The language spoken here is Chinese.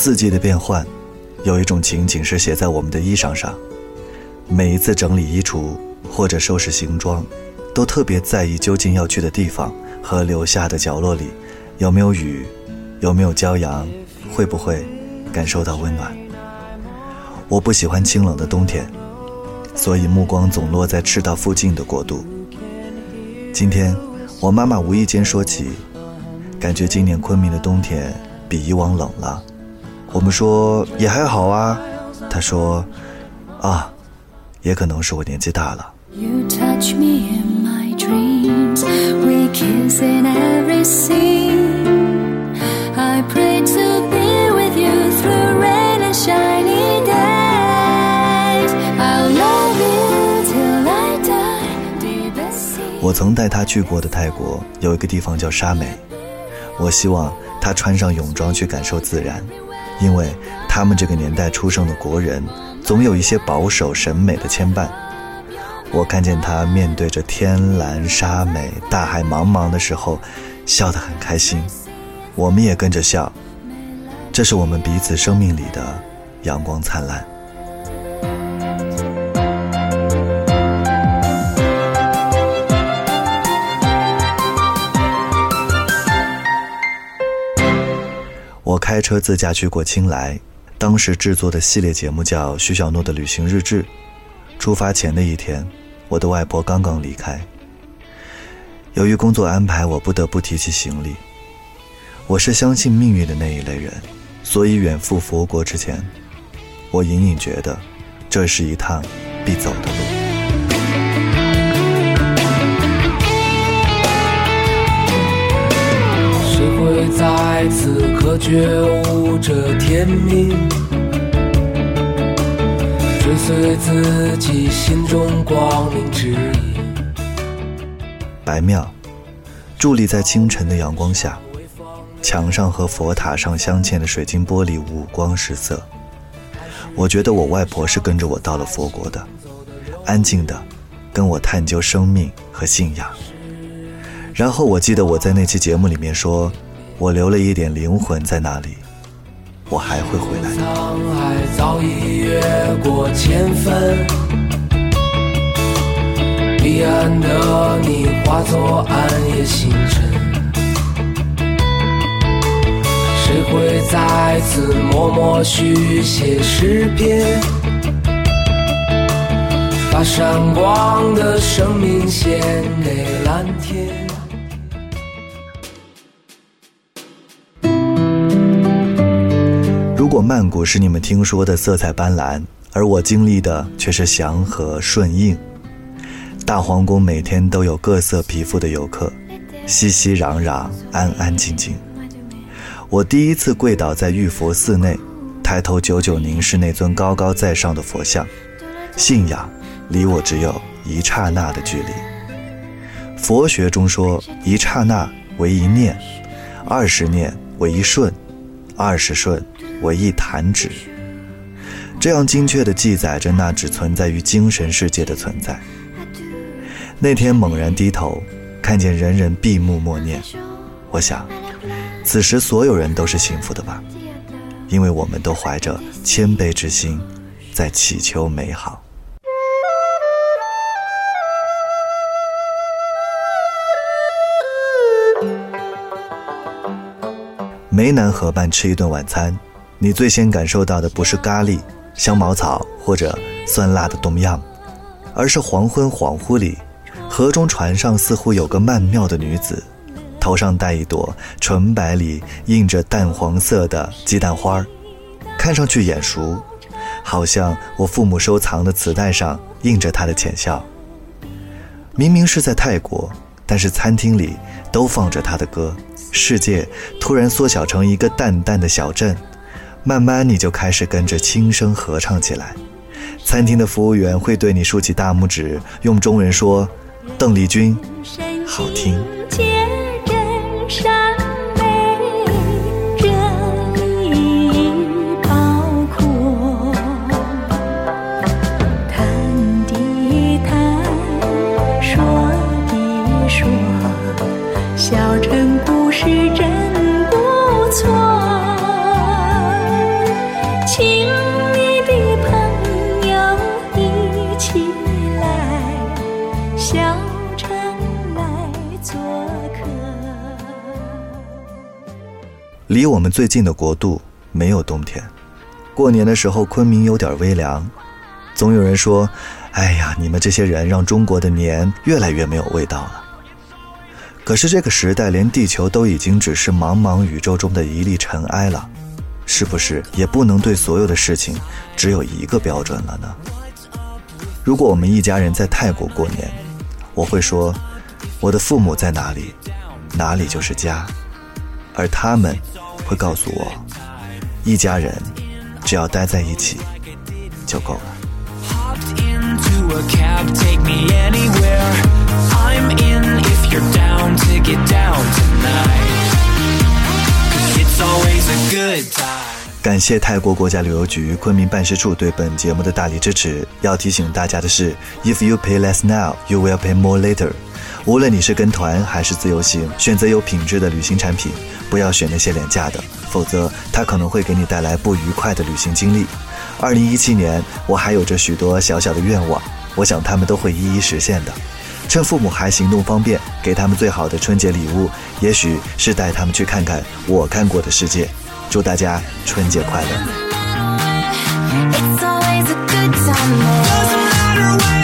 四季的变换，有一种情景是写在我们的衣裳上。每一次整理衣橱或者收拾行装，都特别在意究竟要去的地方和留下的角落里有没有雨，有没有骄阳，会不会感受到温暖。我不喜欢清冷的冬天，所以目光总落在赤道附近的国度。今天，我妈妈无意间说起，感觉今年昆明的冬天比以往冷了。我们说也还好啊，他说，啊。也可能是我年纪大了。我曾带他去过的泰国有一个地方叫沙美，我希望他穿上泳装去感受自然，因为他们这个年代出生的国人。总有一些保守审美的牵绊。我看见他面对着天蓝沙美、大海茫茫的时候，笑得很开心，我们也跟着笑。这是我们彼此生命里的阳光灿烂。车自驾去过青莱。当时制作的系列节目叫《徐小诺的旅行日志》。出发前的一天，我的外婆刚刚离开。由于工作安排，我不得不提起行李。我是相信命运的那一类人，所以远赴佛国之前，我隐隐觉得，这是一趟必走的路。会在此刻觉悟着天命？追随自己心中光明指引白庙，伫立在清晨的阳光下，墙上和佛塔上镶嵌的水晶玻璃五光十色。我觉得我外婆是跟着我到了佛国的，安静的跟我探究生命和信仰。然后我记得我在那期节目里面说，我留了一点灵魂在那里。我还会回来的。早已越过千分，彼岸的你化作暗夜星辰，谁会在此默默续写诗篇，把闪光的生命献给蓝天。如果曼谷是你们听说的色彩斑斓，而我经历的却是祥和顺应。大皇宫每天都有各色皮肤的游客，熙熙攘攘，安安静静。我第一次跪倒在玉佛寺内，抬头久久凝视那尊高高在上的佛像，信仰离我只有一刹那的距离。佛学中说，一刹那为一念，二十念为一瞬，二十瞬。我一弹指，这样精确地记载着那只存在于精神世界的存在。那天猛然低头，看见人人闭目默念，我想，此时所有人都是幸福的吧，因为我们都怀着谦卑之心，在祈求美好。梅南河畔吃一顿晚餐。你最先感受到的不是咖喱、香茅草或者酸辣的冬样，而是黄昏恍惚里，河中船上似乎有个曼妙的女子，头上戴一朵纯白里印着淡黄色的鸡蛋花儿，看上去眼熟，好像我父母收藏的磁带上印着她的浅笑。明明是在泰国，但是餐厅里都放着她的歌，世界突然缩小成一个淡淡的小镇。慢慢，你就开始跟着轻声合唱起来。餐厅的服务员会对你竖起大拇指，用中文说：“邓丽君，好听。”小城来做客。离我们最近的国度没有冬天，过年的时候昆明有点微凉，总有人说：“哎呀，你们这些人让中国的年越来越没有味道了。”可是这个时代，连地球都已经只是茫茫宇宙中的一粒尘埃了，是不是也不能对所有的事情只有一个标准了呢？如果我们一家人在泰国过年，我会说：“我的父母在哪里，哪里就是家。”而他们会告诉我：“一家人只要待在一起就够了。” a cab, take me anywhere. I'm in if you're down to get down tonight. Cause it's always a good time. 感谢泰国国家旅游局昆明办事处对本节目的大力支持。要提醒大家的是，If you pay less now, you will pay more later。无论你是跟团还是自由行，选择有品质的旅行产品，不要选那些廉价的，否则它可能会给你带来不愉快的旅行经历。二零一七年，我还有着许多小小的愿望。我想他们都会一一实现的。趁父母还行动方便，给他们最好的春节礼物，也许是带他们去看看我看过的世界。祝大家春节快乐 it's always a good time